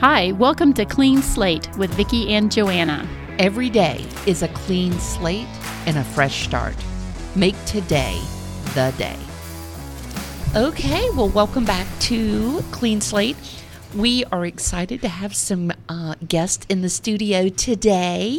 Hi, welcome to Clean Slate with Vicki and Joanna. Every day is a clean slate and a fresh start. Make today the day. Okay, well, welcome back to Clean Slate. We are excited to have some uh, guests in the studio today.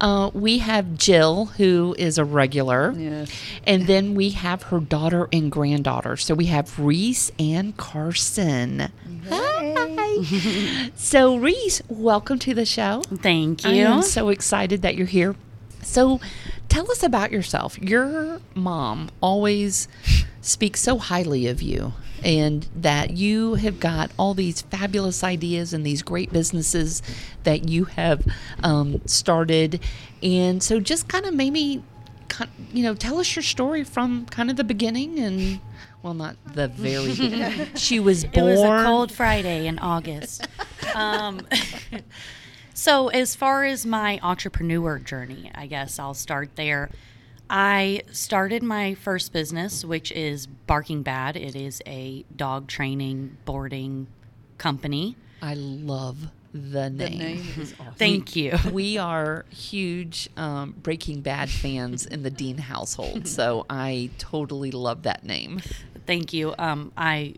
Uh, we have Jill, who is a regular, Yes. and then we have her daughter and granddaughter. So we have Reece and Carson. Hi. so, Reece, welcome to the show. Thank you. I'm so excited that you're here. So, tell us about yourself. Your mom always speaks so highly of you and that you have got all these fabulous ideas and these great businesses that you have um, started. And so, just kind of maybe, you know, tell us your story from kind of the beginning and. Well, not the very beginning. She was born. It was a cold Friday in August. um, so, as far as my entrepreneur journey, I guess I'll start there. I started my first business, which is Barking Bad. It is a dog training boarding company. I love the name. The name is awesome. Thank you. we are huge um, Breaking Bad fans in the Dean household, so I totally love that name. Thank you. Um, I,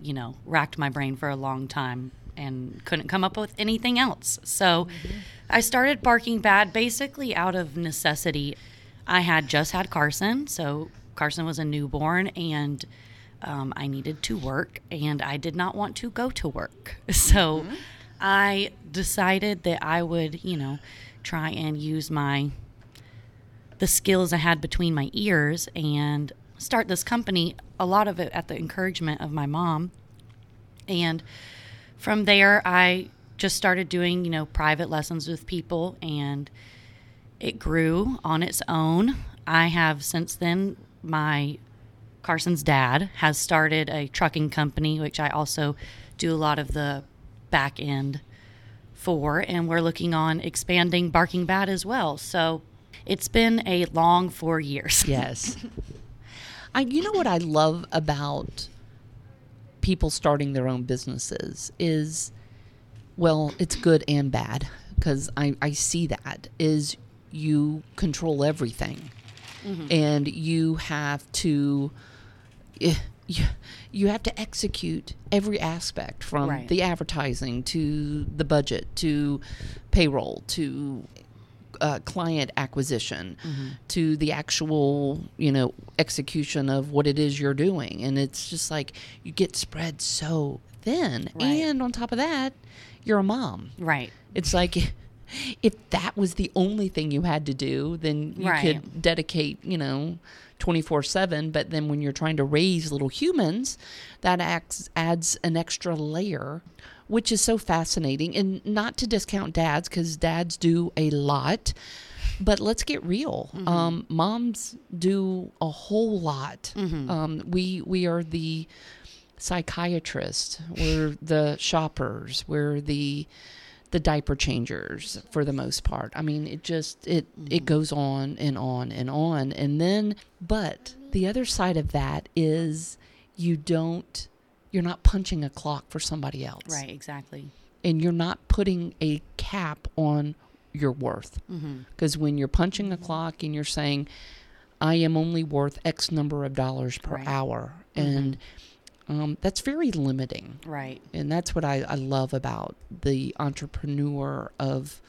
you know, racked my brain for a long time and couldn't come up with anything else. So I started Barking Bad basically out of necessity. I had just had Carson, so Carson was a newborn, and um, I needed to work, and I did not want to go to work. So I decided that I would, you know, try and use my the skills I had between my ears and start this company. A lot of it at the encouragement of my mom. And from there, I just started doing, you know, private lessons with people and it grew on its own. I have since then, my Carson's dad has started a trucking company, which I also do a lot of the back end for, and we're looking on expanding Barking Bad as well. So it's been a long four years. Yes. I, you know what I love about people starting their own businesses is, well, it's good and bad because I, I see that is you control everything and you have to eh, you, you have to execute every aspect from Right. the advertising to the budget to payroll to uh, client acquisition to the actual you know execution of what it is you're doing and it's just like you get spread so thin Right. and on top of that you're a mom Right. it's like if that was the only thing you had to do, then you Right. could dedicate, you know, 24 7. But then when you're trying to raise little humans, that acts, adds an extra layer, which is so fascinating. And not to discount dads, because dads do a lot. But let's get real. Um, moms do a whole lot. Um, we we are the psychiatrists. We're the shoppers. We're the the diaper changers for the most part. I mean, it just it it mm-hmm. goes on and on and on. And then but the other side of that is you don't you're not punching a clock for somebody else. Right. Exactly. And you're not putting a cap on your worth. Mm-hmm. Because when you're punching a clock and you're saying I am only worth X number of dollars per Right. hour mm-hmm. and um, that's very limiting Right. and that's what I, I love about the entrepreneur of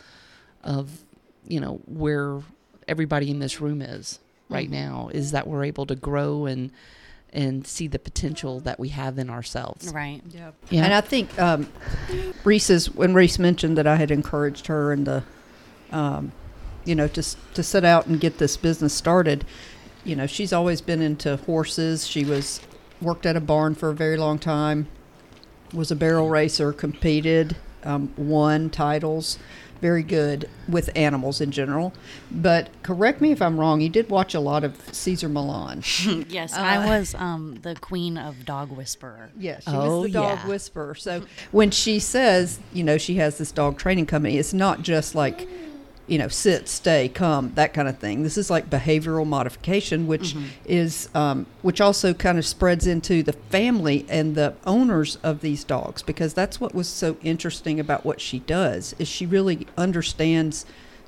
of you know where everybody in this room is right Mm-hmm. now is that we're able to grow and and see the potential that we have in ourselves. Right. Yep. Yeah. And I think um, Reece's when Reece mentioned that I had encouraged her and the, um, you know, to to set out and get this business started. You know, she's always been into horses. She was worked at a barn for a very long time. Was a barrel racer, competed, um, won titles. Very good with animals in general. But correct me if I'm wrong. You did watch a lot of Cesar Millan. Yes, Uh, I was um, the queen of dog whisperer. Yeah, she Oh, was the dog yeah. whisperer. So when she says, you know, she has this dog training company, it's not just like you know, sit, stay, come, that kind of thing. This is like behavioral modification, which is, um, which also kind of spreads into the family and the owners of these dogs, because that's what was so interesting about what she does is she really understands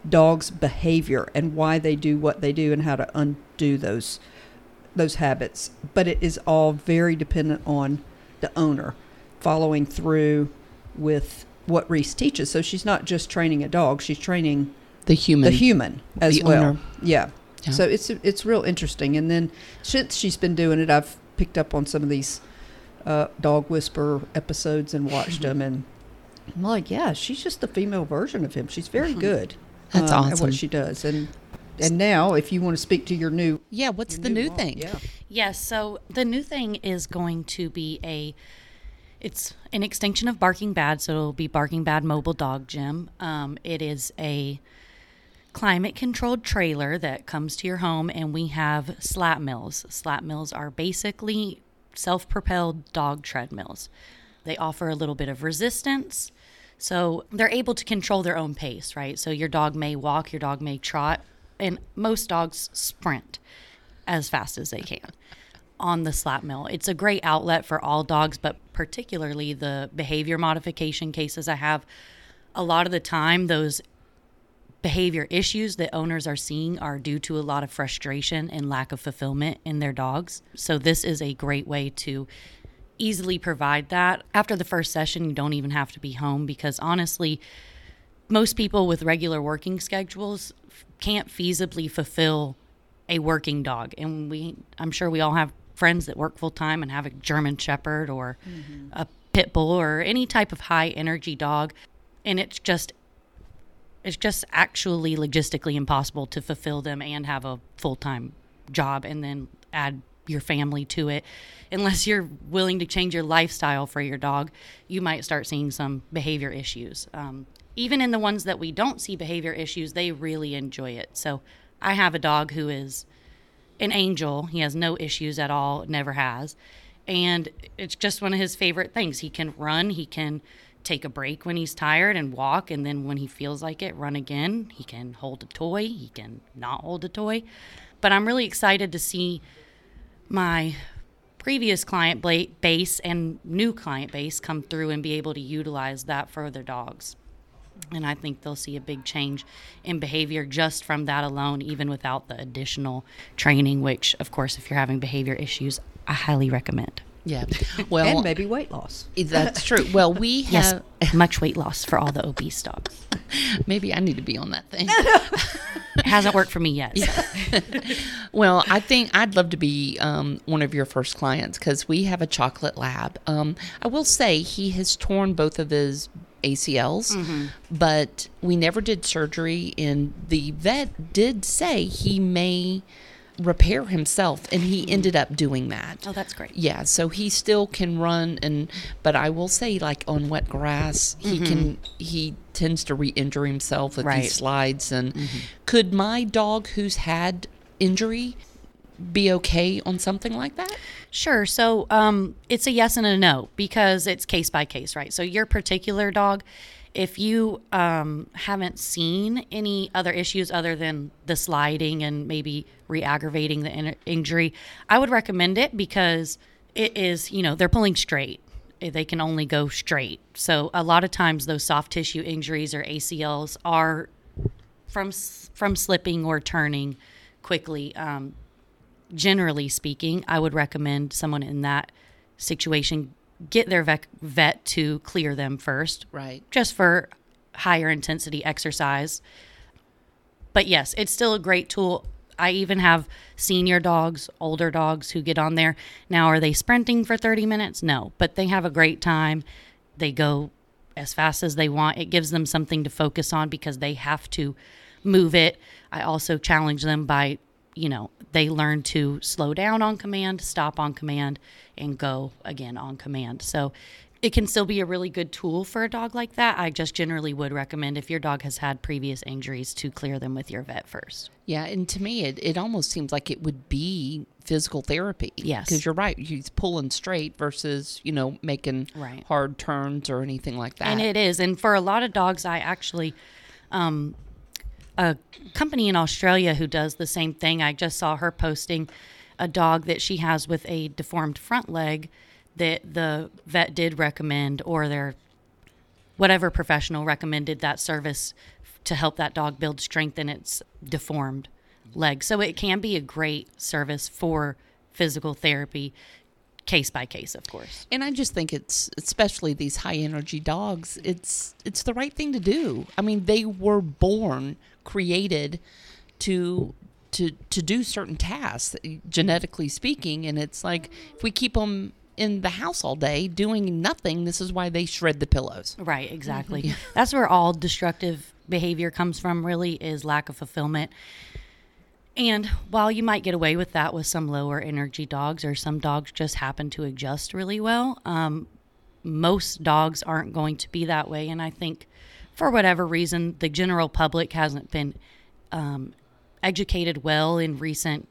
dogs' behavior and why they do what they do and how to undo those those habits. But it is all very dependent on the owner following through with what Reece teaches. So she's not just training a dog; she's training The human. the human as The well. owner. Yeah. Yeah. So it's it's real interesting. And then since she's been doing it, I've picked up on some of these uh, dog whisper episodes and watched them, and I'm like, yeah, she's just the female version of him. She's very good. That's um, At awesome. what she does, and and now if you want to speak to your new Yeah, what's the new mom, thing? Yeah. Yes, so the new thing is going to be a it's an extinction of Barking Bad, so it'll be Barking Bad Mobile Dog Gym. Um, it is a climate controlled trailer that comes to your home, and we have slat mills. Slat mills are basically self propelled dog treadmills. They offer a little bit of resistance, so they're able to control their own pace, right? So your dog may walk, your dog may trot, and most dogs sprint as fast as they can on the slat mill. It's a great outlet for all dogs, but particularly the behavior modification cases I have. A lot of the time, those behavior issues that owners are seeing are due to a lot of frustration and lack of fulfillment in their dogs. So, this is a great way to easily provide that. After the first session, you don't even have to be home because honestly, most people with regular working schedules f- can't feasibly fulfill a working dog and we i'm sure we all have friends that work full time and have a german shepherd or mm-hmm. a pit bull or any type of high energy dog and it's just it's just actually logistically impossible to fulfill them and have a full-time job and then add your family to it. Unless you're willing to change your lifestyle for your dog you might start seeing some behavior issues. Um, even in the ones that we don't see behavior issues they really enjoy it. So i have a dog who is an angel. He has no issues at all never has. And it's just one of his favorite things. He can run he can take a break when he's tired and walk and then when he feels like it run again. He can hold a toy. He can not hold a toy. But i'm really excited to see my previous client base and new client base come through and be able to utilize that for their dogs. And I think they'll see a big change in behavior just from that alone, even without the additional training, which, of course, if you're having behavior issues, I highly recommend. Yeah. Well, and maybe weight loss. that's true. Well, we Yes, have. much weight loss for all the obese dogs. Maybe I need to be on that thing. It hasn't worked for me yet. so. Well, I think I'd love to be um, one of your first clients because we have a chocolate lab. Um, I will say he has torn both of his ACLs, Mm-hmm. but we never did surgery. And the vet did say he may repair himself, and he ended up doing that. Oh, that's great. Yeah, so he still can run and but I will say like on wet grass, he can he tends to re-injure himself with Mm-hmm. Right. these slides and could my dog who's had injury be okay on something like that? Sure. So um, it's a yes and a no because it's case by case, right? So your particular dog, if you um, haven't seen any other issues other than the sliding and maybe re-aggravating the in- injury, I would recommend it because it is, you know, they're pulling straight. Eh, They can only go straight. So a lot of times those soft tissue injuries or ACLs are from from slipping or turning quickly. Um, generally speaking, I would recommend someone in that situation get their vet, vet to clear them first, Right. just for higher intensity exercise. But yes, it's still a great tool. I even have senior dogs, older dogs who get on there. Now, are they sprinting for 30 minutes? No, but they have a great time. They go as fast as they want. It gives them something to focus on because they have to move it. I also challenge them by, you know, they learn to slow down on command, stop on command, and go again on command. So it can still be a really good tool for a dog like that. I just generally would recommend if your dog has had previous injuries to clear them with your vet first. Yeah, and to me it, it almost seems like it would be physical therapy. Yes. Because you're right. He's pulling straight versus, you know, making Right. hard turns or anything like that. And it is. And for a lot of dogs, I actually, um, a company in Australia who does the same thing. I just saw her posting a dog that she has with a deformed front leg that the vet did recommend or their whatever professional recommended that service to help that dog build strength in its deformed leg. So it can be a great service for physical therapy case by case of course And I just think it's especially these high energy dogs, it's it's the right thing to do. I mean, they were born created to to to do certain tasks genetically speaking and it's like if we keep them in the house all day doing nothing, this is why they shred the pillows. Right, exactly. That's where all destructive behavior comes from, really, is lack of fulfillment. And while you might get away with that with some lower energy dogs, or some dogs just happen to adjust really well, um, most dogs aren't going to be that way. And I think for whatever reason, the general public hasn't been um, educated well in recent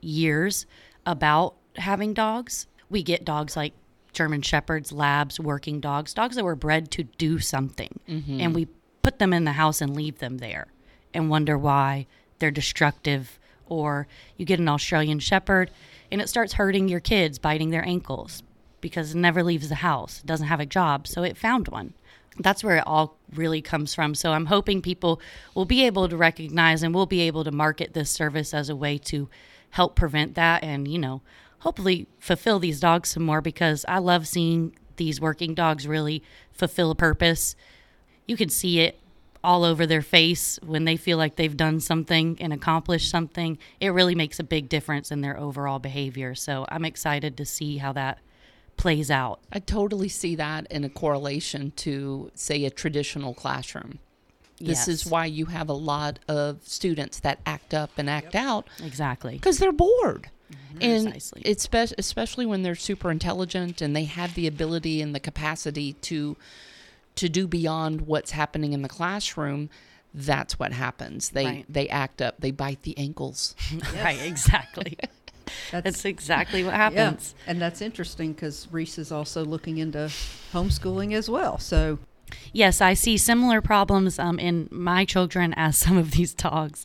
years about having dogs. We get dogs like German Shepherds, Labs, working dogs, dogs that were bred to do something. Mm-hmm. And we put them in the house and leave them there and wonder why they're destructive. Or you get an Australian Shepherd and it starts hurting your kids, biting their ankles because it never leaves the house, it doesn't have a job. So it found one. That's where it all really comes from. So I'm hoping people will be able to recognize and we'll be able to market this service as a way to help prevent that and, you know, hopefully fulfill these dogs some more because I love seeing these working dogs really fulfill a purpose. You can see it all over their face when they feel like they've done something and accomplished something. It really makes a big difference in their overall behavior. So I'm excited to see how that plays out. I totally see that in a correlation to say a traditional classroom. This is why you have a lot of students that act up and act out Exactly. because they're bored. And Precisely. it's spe- especially when they're super intelligent and they have the ability and the capacity to to do beyond what's happening in the classroom. That's what happens. They Right. they act up. They bite the ankles. Right, exactly. That's, That's exactly what yeah, happens. and that's interesting because Reece is also looking into homeschooling as well. So Yes, I see similar problems um, in my children as some of these dogs.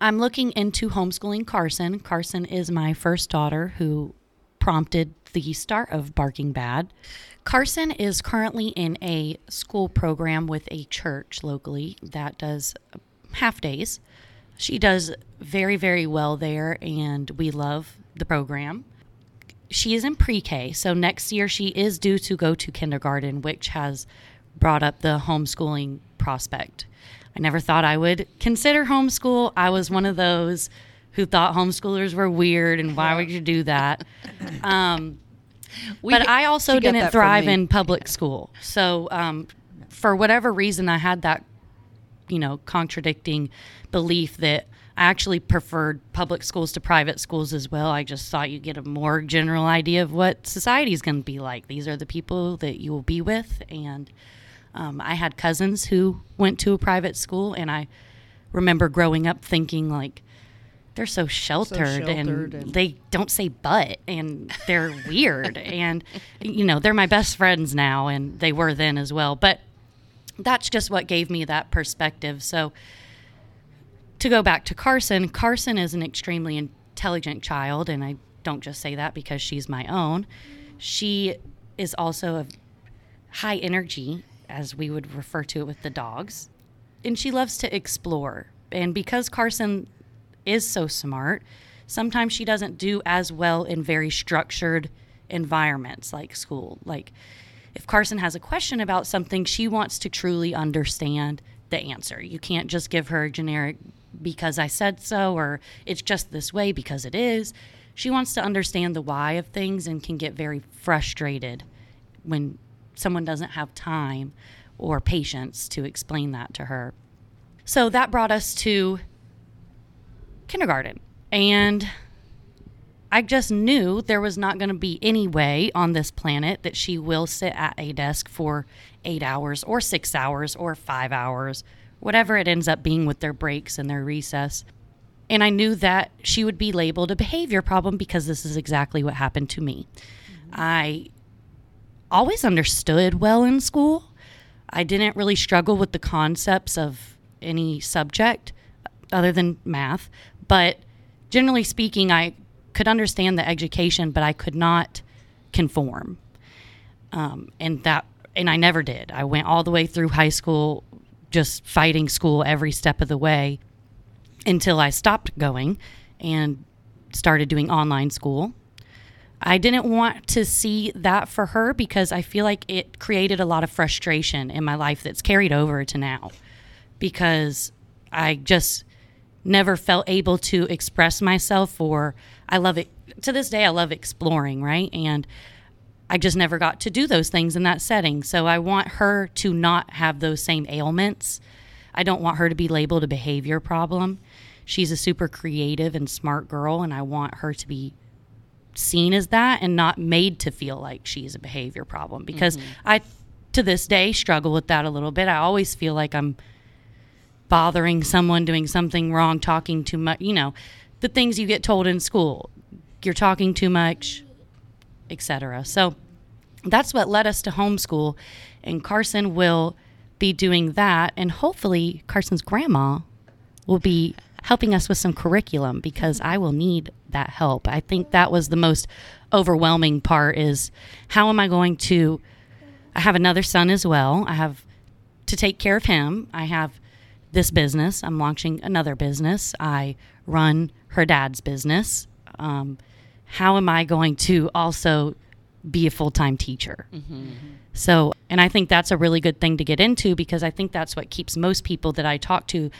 I'm looking into homeschooling Carson. Carson is my first daughter who prompted the start of Barking Bad. Carson is currently in a school program with a church locally that does half days. She does very, very well there, and we love the program she is in pre-K, so next year she is due to go to kindergarten, which has brought up the homeschooling prospect. I never thought I would consider homeschool. I was one of those who thought homeschoolers were weird and why would you do that? Um, We but I also didn't thrive in public school. So um, for whatever reason, I had that, you know, contradicting belief that I actually preferred public schools to private schools as well. I just thought you get a more general idea of what society is going to be like. These are the people that you will be with. And um, I had cousins who went to a private school, and I remember growing up thinking, like, they're so sheltered, and, sheltered and- they don't say but and they're weird. And you know they're my best friends now and they were then as well. But that's just what gave me that perspective. So to go back to carson carson is an extremely intelligent child and i don't just say that because she's my own. She is also a high energy as we would refer to it with the dogs and she loves to explore and because carson is so smart, sometimes she doesn't do as well in very structured environments like school. Like if Carson has a question about something, she wants to truly understand the answer. You can't just give her a generic because I said so or it's just this way because it is. She wants to understand the why of things and can get very frustrated when someone doesn't have time or patience to explain that to her. So that brought us to kindergarten. And I just knew there was not going to be any way on this planet that she will sit at a desk for eight hours or six hours or five hours, whatever it ends up being with their breaks and their recess. And I knew that she would be labeled a behavior problem because this is exactly what happened to me. I always understood well in school. I didn't really struggle with the concepts of any subject other than math, but generally speaking, I could understand the education, but I could not conform. Um, and that, and I never did. I went all the way through high school, just fighting school every step of the way until I stopped going and started doing online school. I didn't want to see that for her because I feel like it created a lot of frustration in my life that's carried over to now because I just never felt able to express myself or I love it to this day I love exploring, right? And I just never got to do those things in that setting. So I want her to not have those same ailments. I don't want her to be labeled a behavior problem. She's a super creative and smart girl and I want her to be seen as that and not made to feel like she's a behavior problem because mm-hmm. I to this day struggle with that a little bit. I always feel like I'm bothering someone doing something wrong, talking too much, you know, the things you get told in school. You're talking too much, etc. So that's what led us to homeschool and Carson will be doing that and hopefully Carson's grandma will be helping us with some curriculum because mm-hmm. I will need that help. I think that was the most overwhelming part is how am I going to I have another son as well. I have to take care of him. I have this business. I'm launching another business. I run her dad's business. Um, how am I going to also be a full time teacher? So, and I think that's a really good thing to get into because I think that's what keeps most people that I talk to.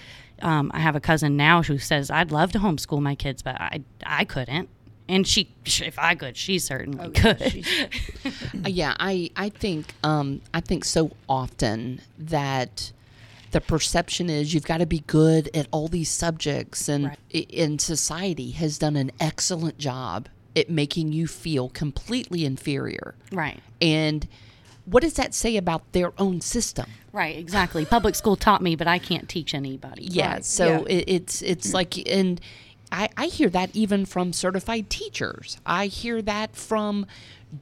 Um, I have a cousin now who says, I'd love to homeschool my kids, but I, I couldn't. And she, if I could, she certainly could. Uh, yeah, I I think um, I think so often that the perception is you've got to be good at all these subjects, and Right. in society has done an excellent job at making you feel completely inferior. right. And what does that say about their own system? Right, exactly. Public school taught me, but I can't teach anybody. Yeah, Right, so yeah. It, it's it's like and I, I hear that even from certified teachers. I hear that from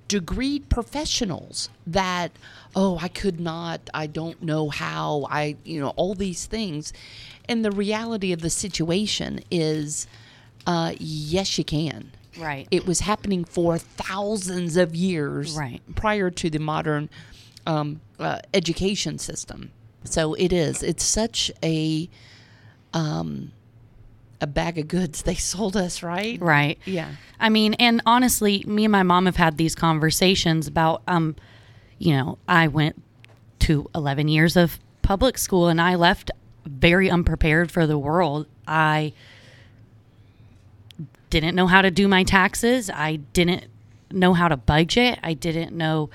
degreed professionals that oh I could not I don't know how I you know all these things and the reality of the situation is uh, yes you can Right. it was happening for thousands of years Right. prior to the modern um, uh, education system. So it is. It's such a um, a bag of goods they sold us, right? Right. Yeah. I mean, and honestly, me and my mom have had these conversations about, um, you know, I went to 11 years of public school and I left very unprepared for the world. I didn't know how to do my taxes. I didn't know how to budget. I didn't know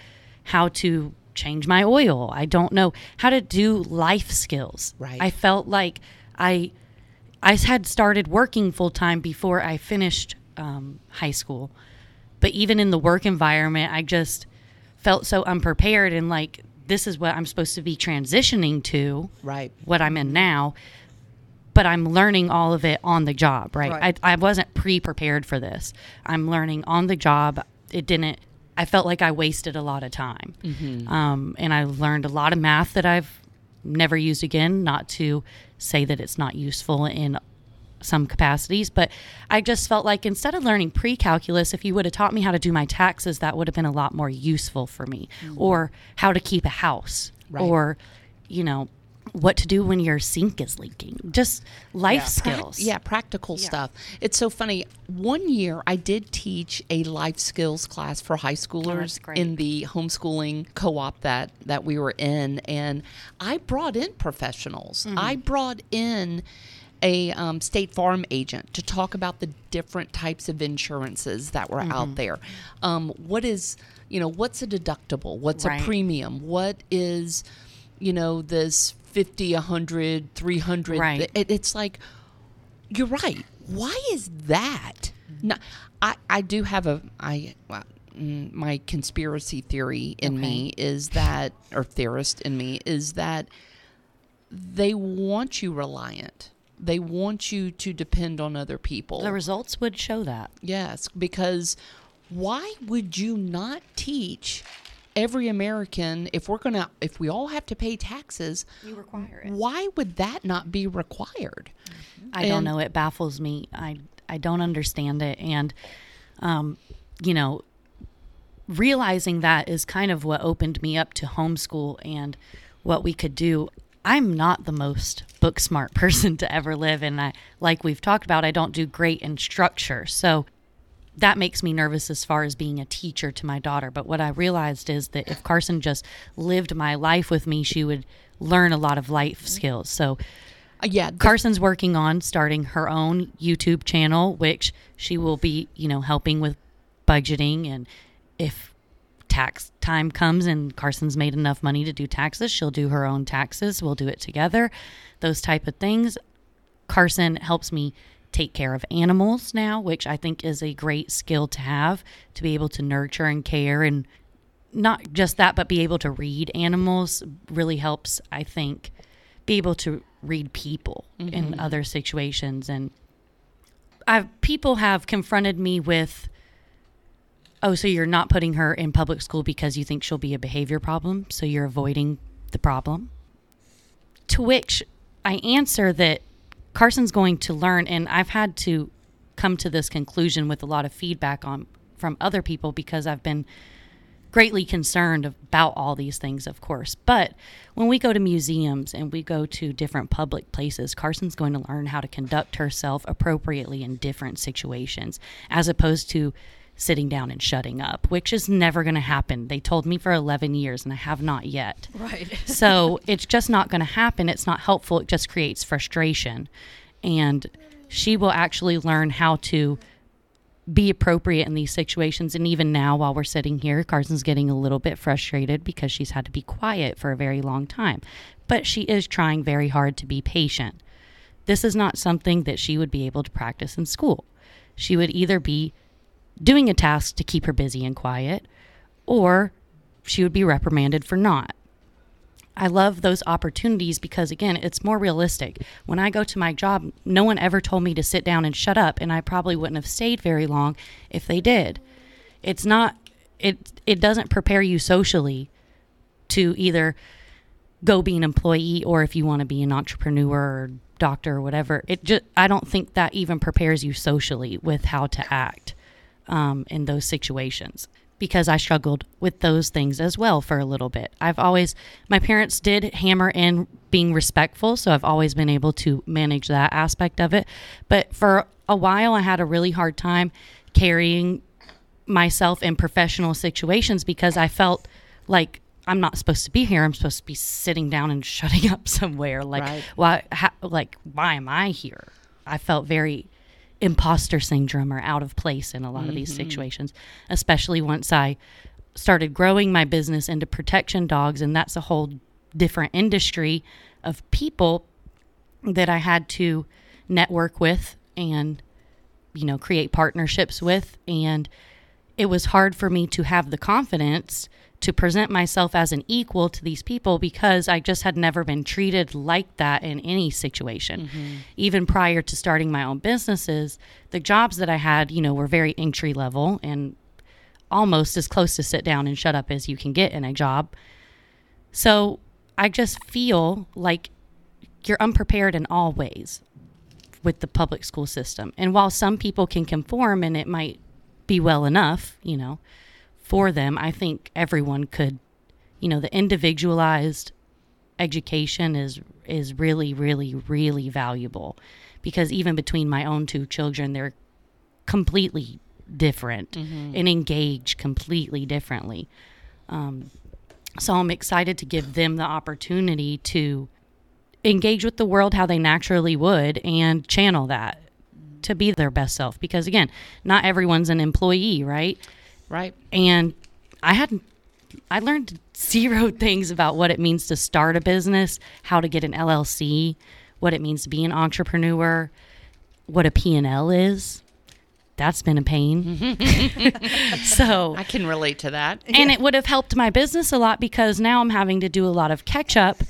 how to change my oil. I don't know how to do life skills. Right. I felt like I I had started working full time before I finished um, high school. But even in the work environment, I just felt so unprepared and like this is what I'm supposed to be transitioning to, Right. what I'm in now. But I'm learning all of it on the job, right? Right. I, I wasn't pre prepared for this. I'm learning on the job. It didn't, I felt like I wasted a lot of time. Um, and I learned a lot of math that I've never used again, not to say that it's not useful in some capacities, but I just felt like instead of learning pre calculus, if you would have taught me how to do my taxes, that would have been a lot more useful for me, or how to keep a house, Right. or, you know, what to do when your sink is leaking. Just life Yeah. skills. Yeah, practical stuff. It's so funny. One year I did teach a life skills class for high schoolers great. in the homeschooling co-op that that we were in and I brought in professionals. I brought in a um, State Farm agent to talk about the different types of insurances that were out there. Um, what is, you know, what's a deductible? What's Right. a premium? What is, you know, this 50, 100, 300? Right. It, it's like, you're right. Why is that? I, I do have a I well, mm, my conspiracy theory in me is that or theorist in me is that they want you reliant. They want you to depend on other people. The results would show that. Yes, because why would you not teach every American, if we're gonna, if we all have to pay taxes, You require it. why would that not be required? I don't know. It baffles me. I I don't understand it, and um, you know, realizing that is kind of what opened me up to homeschool and what we could do. I'm not the most book smart person to ever live, and I like we've talked about. I don't do great in structure, so that makes me nervous as far as being a teacher to my daughter. But what I realized is that if Carson just lived my life with me, she would learn a lot of life skills. So Uh, yeah, Carson's working on starting her own YouTube channel, which she will be, you know, helping with budgeting. And if tax time comes and Carson's made enough money to do taxes, she'll do her own taxes. We'll do it together, those type of things. Carson helps me take care of animals now, which I think is a great skill to have to be able to nurture and care and not just that, but be able to read animals really helps, I think, be able to read people in mm-hmm. other situations. And I've people have confronted me with, oh, so you're not putting her in public school because you think she'll be a behavior problem, so you're avoiding the problem. To which I answer that Carson's going to learn, and I've had to come to this conclusion with a lot of feedback on from other people because I've been greatly concerned about all these things, of course. But when we go to museums and we go to different public places, Carson's going to learn how to conduct herself appropriately in different situations, as opposed to sitting down and shutting up, which is never going to happen. They told me for 11 years and I have not yet. Right. So it's just not going to happen. It's not helpful. It just creates frustration. And she will actually learn how to be appropriate in these situations. And even now, while we're sitting here, Carson's getting a little bit frustrated because she's had to be quiet for a very long time. But she is trying very hard to be patient. This is not something that she would be able to practice in school. She would either be doing a task to keep her busy and quiet, or she would be reprimanded for not. I love those opportunities because, again, it's more realistic. When I go to my job, no one ever told me to sit down and shut up, and I probably wouldn't have stayed very long if they did. It's not, it, it doesn't prepare you socially to either go be an employee or if you want to be an entrepreneur or doctor or whatever. It just, I don't think that even prepares you socially with how to act um, in those situations because I struggled with those things as well for a little bit. I've always, my parents did hammer in being respectful, so I've always been able to manage that aspect of it. But for a while, I had a really hard time carrying myself in professional situations because I felt like I'm not supposed to be here. I'm supposed to be sitting down and shutting up somewhere. Like, Right. why? How, like, why am I here? I felt very imposter syndrome or out of place in a lot of these mm-hmm. situations, especially once I started growing my business into protection dogs, and that's a whole different industry of people that I had to network with and you know create partnerships with. And it was hard for me to have the confidence to present myself as an equal to these people because I just had never been treated like that in any situation. Mm-hmm. Even prior to starting my own businesses, the jobs that I had, you know, were very entry level and almost as close to sit down and shut up as you can get in a job. So I just feel like you're unprepared in all ways with the public school system. And while some people can conform and it might be well enough, you know, for them, I think everyone could, you know, the individualized education is is really really really valuable because even between my own two children they're completely different and engage completely differently. Um, so I'm excited to give them the opportunity to engage with the world how they naturally would and channel that to be their best self because again not everyone's an employee right right. and i had i learned zero things about what it means to start a business how to get an llc what it means to be an entrepreneur what a p&l is that's been a pain mm-hmm. so I can relate to that. and it would have helped my business a lot because now I'm having to do a lot of catch up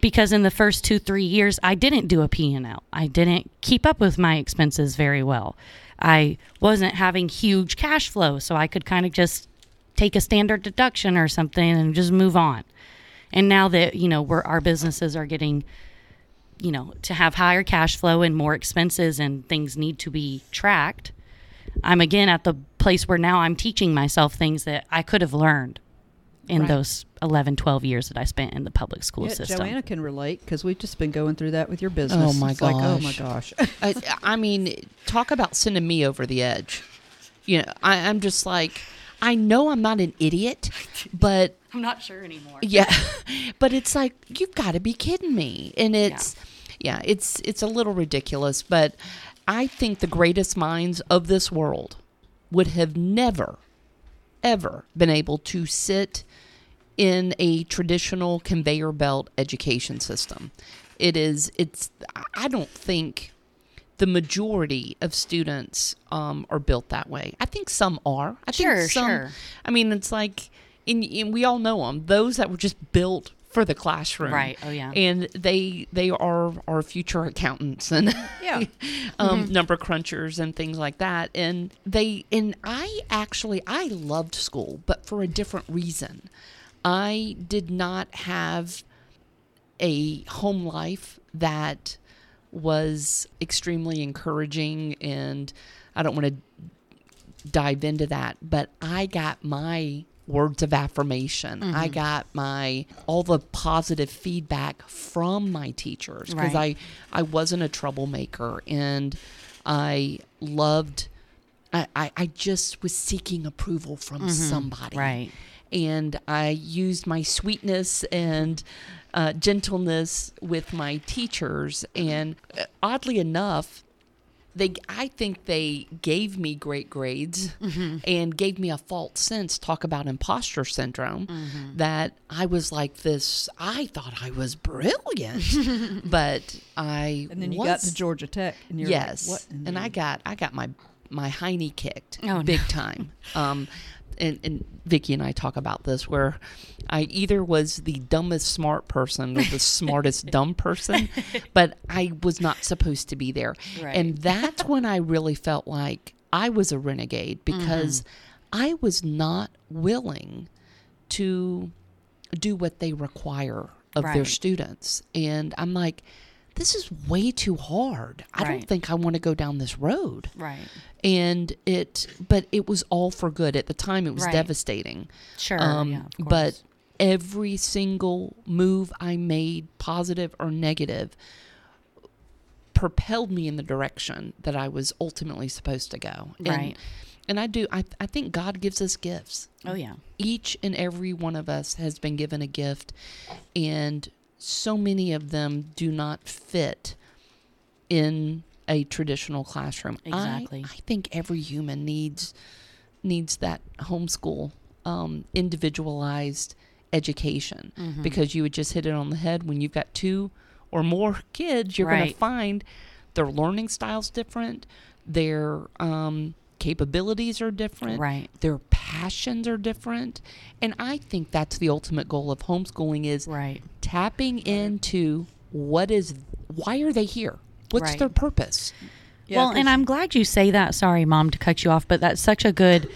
because in the first two three years I didn't do a P&L. I didn't keep up with my expenses very well. I wasn't having huge cash flow, so I could kind of just take a standard deduction or something and just move on. And now that, you know, we're, our businesses are getting, you know, to have higher cash flow and more expenses and things need to be tracked, I'm again at the place where now I'm teaching myself things that I could have learned in Right. those 11, 12 years that I spent in the public school Yeah, system. Joanna can relate because we've just been going through that with your oh, business. Oh, my It's like, oh my gosh. gosh. I, I mean, talk about sending me over the edge. You know, I, I'm just like, I know I'm not an idiot, but I'm not sure anymore. yeah, but it's like you've got to be kidding me, and it's yeah. it's it's a little ridiculous. But I think the greatest minds of this world would have never, ever been able to sit in a traditional conveyor belt education system. It is. It's. I don't think the majority of students um, are built that way. I think some are. I Sure, think some, sure. I mean, it's like, and, and we all know them. Those that were just built for the classroom, Right. Oh, yeah. And they they are our future accountants and Yeah. um, Mm-hmm. number crunchers and things like that. And they and I actually I loved school, but for a different reason. I did not have a home life that was extremely encouraging and I don't want to dive into that, but I got my words of affirmation. I mm-hmm. got my all the positive feedback from my teachers because Right. I I wasn't a troublemaker and I loved I, I, I just was seeking approval from mm-hmm. somebody. Right. And I used my sweetness and uh, gentleness with my teachers. And uh, oddly enough, they I think they gave me great grades and gave me a false sense talk about imposter syndrome that I was like this I thought I was brilliant but I And then you was, got to Georgia Tech, and you're yes like, and I got I got my my hiney kicked Oh, big no. time um and, and Vicky and I talk about this where I either was the dumbest smart person or the smartest dumb person, but I was not supposed to be there. Right. And that's when I really felt like I was a renegade mm-hmm. because I was not willing to do what they require of their students. And I'm like, this is way too hard. I don't think I want to go down this road Right. and it but it was all for good at the time it was Right. devastating Sure. um yeah, but every single move i made positive or negative propelled me in the direction that i was ultimately supposed to go and, Right. and i do I, I think god gives us gifts Oh yeah. each and every one of us has been given a gift and so many of them do not fit in a traditional classroom I- Exactly. I, think every human needs needs that homeschool um, individualized education Mm-hmm. because you would just hit it on the head when you've got two or more kids you're going to find their learning styles different their um, capabilities are different Right. their passions are different and i think that's the ultimate goal of homeschooling is Right. tapping into what is why are they here what's Right. their purpose Yeah, well, 'cause- and I'm glad you say that. Sorry, mom, to cut you off, but that's such a good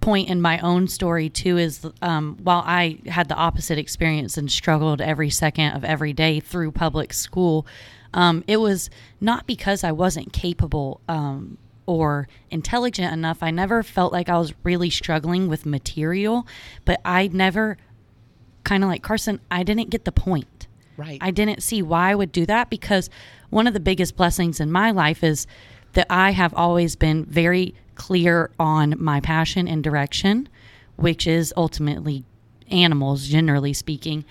point in my own story too. Is um, while I had the opposite experience and struggled every second of every day through public school, um, it was not because I wasn't capable um, or intelligent enough. I never felt like I was really struggling with material, but I never kind of like Carson. I didn't get the point. right I didn't see why I would do that because one of the biggest blessings in my life is that I have always been very clear on my passion and direction, which is ultimately animals, generally speaking.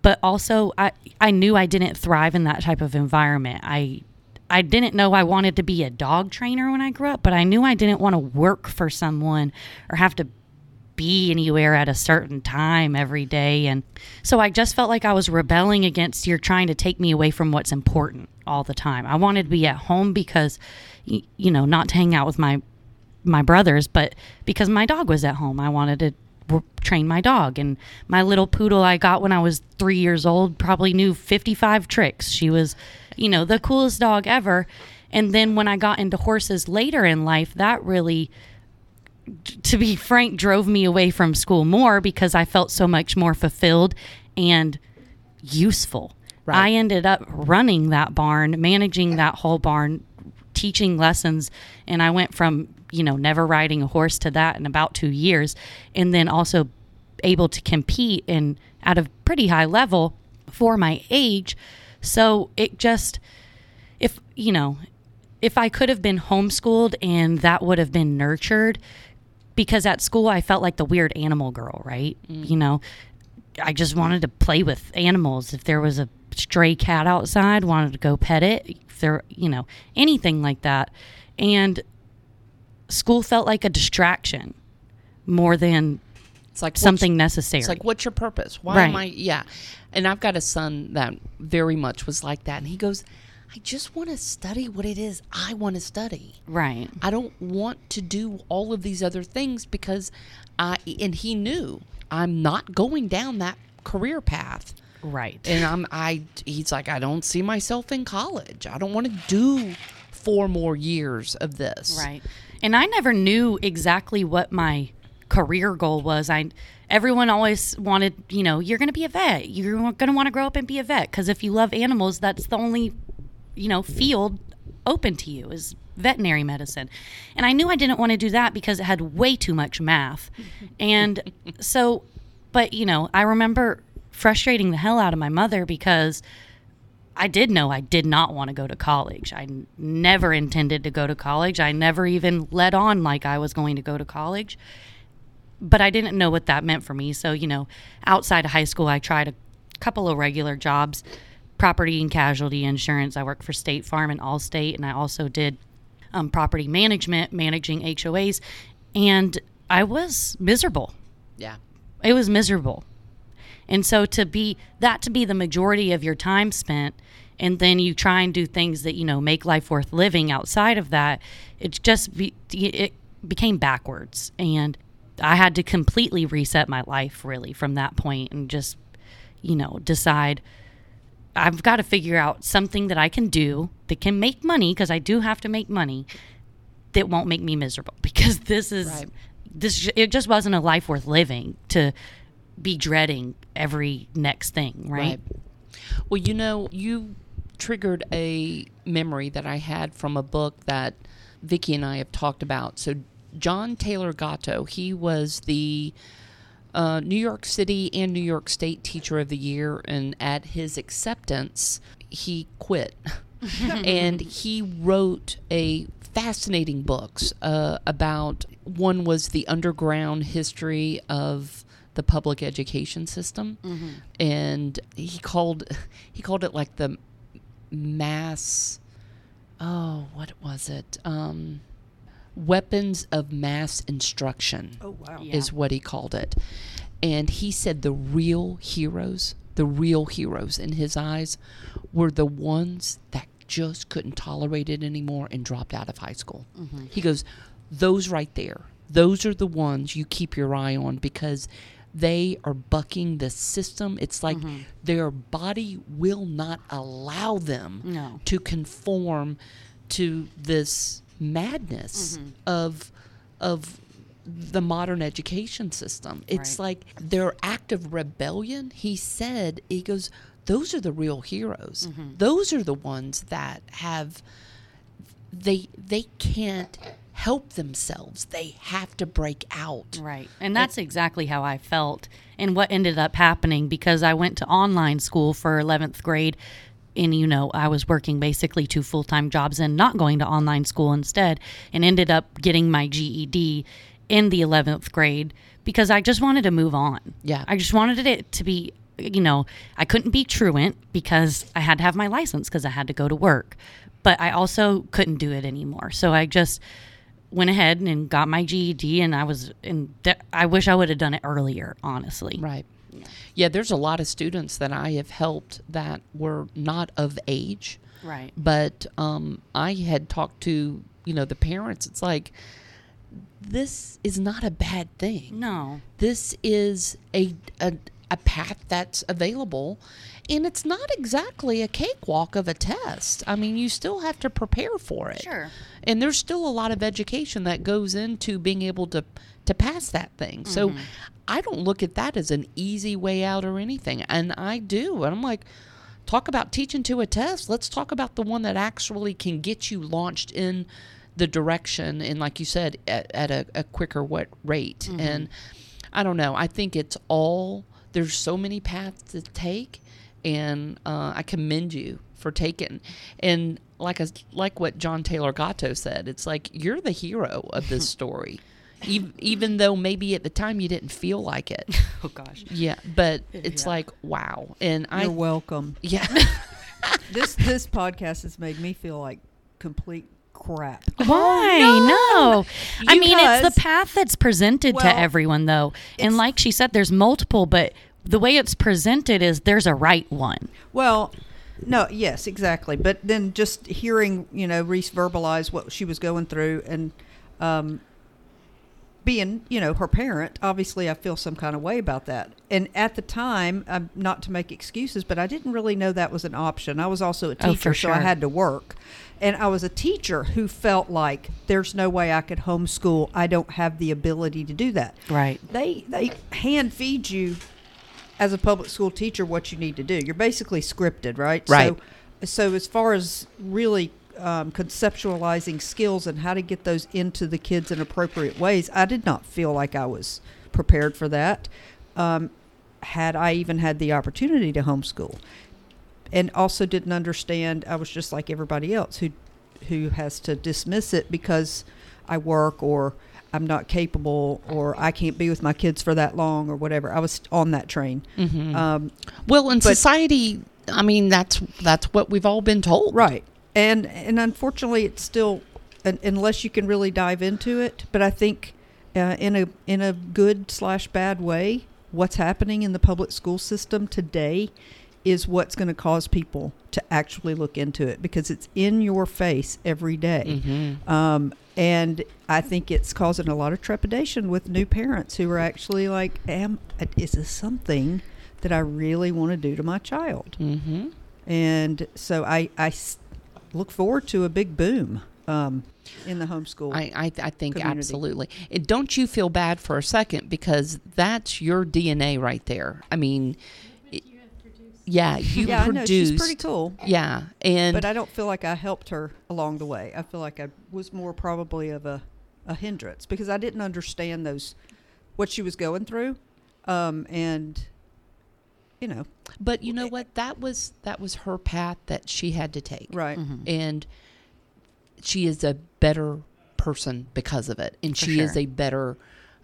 But also, I, I knew I didn't thrive in that type of environment. I I didn't know I wanted to be a dog trainer when I grew up, but I knew I didn't want to work for someone or have to be anywhere at a certain time every day. And so I just felt like I was rebelling against you're trying to take me away from what's important all the time. I wanted to be at home because, you know, not to hang out with my my brothers, but because my dog was at home, I wanted to train my dog. And my little poodle I got when I was three years old probably knew 55 tricks. She was, you know, the coolest dog ever. And then when I got into horses later in life, that really to be frank, drove me away from school more because I felt so much more fulfilled and useful. Right. I ended up running that barn, managing that whole barn, teaching lessons, and I went from, you know, never riding a horse to that in about 2 years and then also able to compete and at a pretty high level for my age. So it just if, you know, if I could have been homeschooled and that would have been nurtured because at school I felt like the weird animal girl, right? Mm. You know, I just wanted to play with animals. If there was a stray cat outside, wanted to go pet it. If there, you know, anything like that. And school felt like a distraction more than It's like something necessary. It's like, what's your purpose? Why am I? Yeah. And I've got a son that very much was like that. And he goes, I just want to study what it is I want to study. right. I don't want to do all of these other things because I, and he knew I'm not going down that career path. Right. And I'm, I, he's like, I don't see myself in college. I don't want to do four more years of this. Right. And I never knew exactly what my career goal was. I everyone always wanted, you know, you're going to be a vet. You're going to want to grow up and be a vet because if you love animals, that's the only, you know, field open to you is veterinary medicine. And I knew I didn't want to do that because it had way too much math. And so but, you know, I remember frustrating the hell out of my mother because I did know I did not want to go to college. I n- never intended to go to college. I never even let on like I was going to go to college. But I didn't know what that meant for me. So, you know, outside of high school, I tried a couple of regular jobs property and casualty insurance. I worked for State Farm and Allstate, and I also did um, property management, managing HOAs. And I was miserable Yeah. it was miserable and so to be that to be the majority of your time spent and then you try and do things that you know make life worth living outside of that it just be, it became backwards and i had to completely reset my life really from that point and just you know decide i've got to figure out something that i can do that can make money because i do have to make money that won't make me miserable because this is Right. this it just wasn't a life worth living to be dreading every next thing right, Well, you know, you triggered a memory that I had from a book that Vicki and I have talked about. So, John Taylor Gatto, he was the uh, New York City and New York State Teacher of the Year, and at his acceptance, he quit. and he wrote a fascinating books uh, about one was the underground history of the public education system. And he called he called it like the mass oh what was it? Um weapons of mass instruction Oh wow. Yeah. is what he called it. And he said the real heroes, the real heroes in his eyes, were the ones that just couldn't tolerate it anymore and dropped out of high school. Mm-hmm. He goes, Those right there, those are the ones you keep your eye on because they are bucking the system. It's like mm-hmm. their body will not allow them No. to conform to this madness mm-hmm. of of the modern education system. It's Right. like their act of rebellion. He said, he goes, those are the real heroes. Mm-hmm. Those are the ones that have they they can't help themselves. They have to break out. Right. And that's exactly how I felt and what ended up happening because I went to online school for 11th grade and you know, I was working basically two full-time jobs and not going to online school instead and ended up getting my GED in the 11th grade because I just wanted to move on. Yeah. I just wanted it to be you know, I couldn't be truant because I had to have my license because I had to go to work. But I also couldn't do it anymore. So I just went ahead and got my GED, and I was in. th- I wish I would have done it earlier, honestly. Right. Yeah, there's a lot of students that I have helped that were not of age. Right. but um, I had talked to you know the parents. It's like this is not a bad thing. No. This is a, a a path that's available. And it's not exactly a cakewalk of a test. I mean, you still have to prepare for it. Sure. And there's still a lot of education that goes into being able to to pass that thing. So I don't look at that as an easy way out or anything. And I do. And I'm like, talk about teaching to a test. Let's talk about the one that actually can get you launched in the direction and like you said at, at a, a quicker what rate. And I don't know. I think it's all there's so many paths to take and uh, I commend you for taking. And like a, like what John Taylor Gatto said, it's like you're the hero of this story, even, even though maybe at the time you didn't feel like it. Oh gosh. Yeah, but it's like wow, and I You're welcome. yeah. This this podcast has made me feel like complete crap. Why? no. I mean, it's the path that's presented Well, to everyone, though. And like she said, there's multiple, but the way it's presented is there's a right one. Well, no, yes, exactly. But then just hearing, you know, Reece verbalize what she was going through and um, being, you know, her parent, obviously I feel some kind of way about that. And at the time, um, not to make excuses, but I didn't really know that was an option. I was also a Oh, teacher, so I had to work. And I was a teacher who felt like there's no way I could homeschool. I don't have the ability to do that. Right. They they hand feed you as a public school teacher what you need to do. You're basically scripted, right? Right. So, so as far as really um, conceptualizing skills and how to get those into the kids in appropriate ways, I did not feel like I was prepared for that. Um, had I even had the opportunity to homeschool, and also didn't understand, I was just like everybody else who who has to dismiss it because I work or I'm not capable or I can't be with my kids for that long or whatever. I was on that train. Mhm. Um, well, in society, I mean, that's that's what we've all been told. right. And and unfortunately, it's still unless you can really dive into it. But I think uh, in a in a good slash bad way, what's happening in the public school system today is what's going to cause people to actually look into it because it's in your face every day. hmm Um, and I think it's causing a lot of trepidation with new parents who are actually like, "Am is this something that I really want to do to my child?" hmm And so I, I look forward to a big boom um, in the homeschool. I, I, I think community. absolutely. And don't you feel bad for a second because that's your DNA right there. I mean, it- yeah, you yeah, I know she's pretty cool, Yeah, and but I don't feel like I helped her along the way. I feel like I was more probably of a, a hindrance because I didn't understand those what she was going through, um, and you know, but you know what? That was that was her path that she had to take. right. Mm-hmm. and she is a better person because of it and For she is a better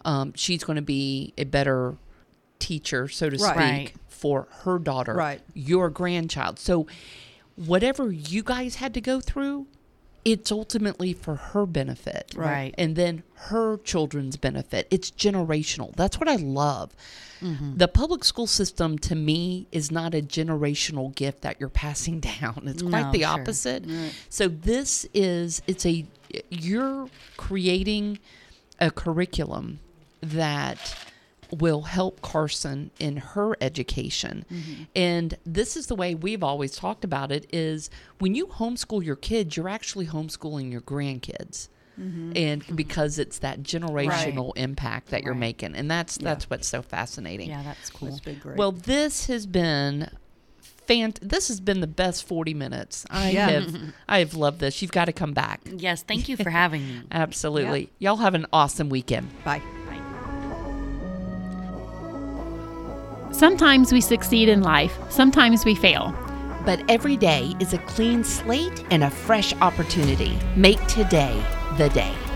um, she's going to be a better teacher so to Right. speak Right. for her daughter Right. your grandchild so whatever you guys had to go through it's ultimately for her benefit Right. Right. and then her children's benefit it's generational that's what i love Mm-hmm. the public school system to me is not a generational gift that you're passing down it's quite No, the sure. opposite so this is it's a you're creating a curriculum that will help Carson in her education. Mm-hmm. And this is the way we've always talked about it is when you homeschool your kids, you're actually homeschooling your grandkids. Mm-hmm. And because it's that generational impact that you're Right. making. And that's that's what's so fascinating. Yeah, that's cool. That's been great. Well, this has been fant- this has been the best 40 minutes. I Yeah. have I have loved this. You've got to come back. Yes, thank you for having me. Absolutely. Y'all have an awesome weekend. Bye. Sometimes we succeed in life, sometimes we fail. But every day is a clean slate and a fresh opportunity. Make today the day.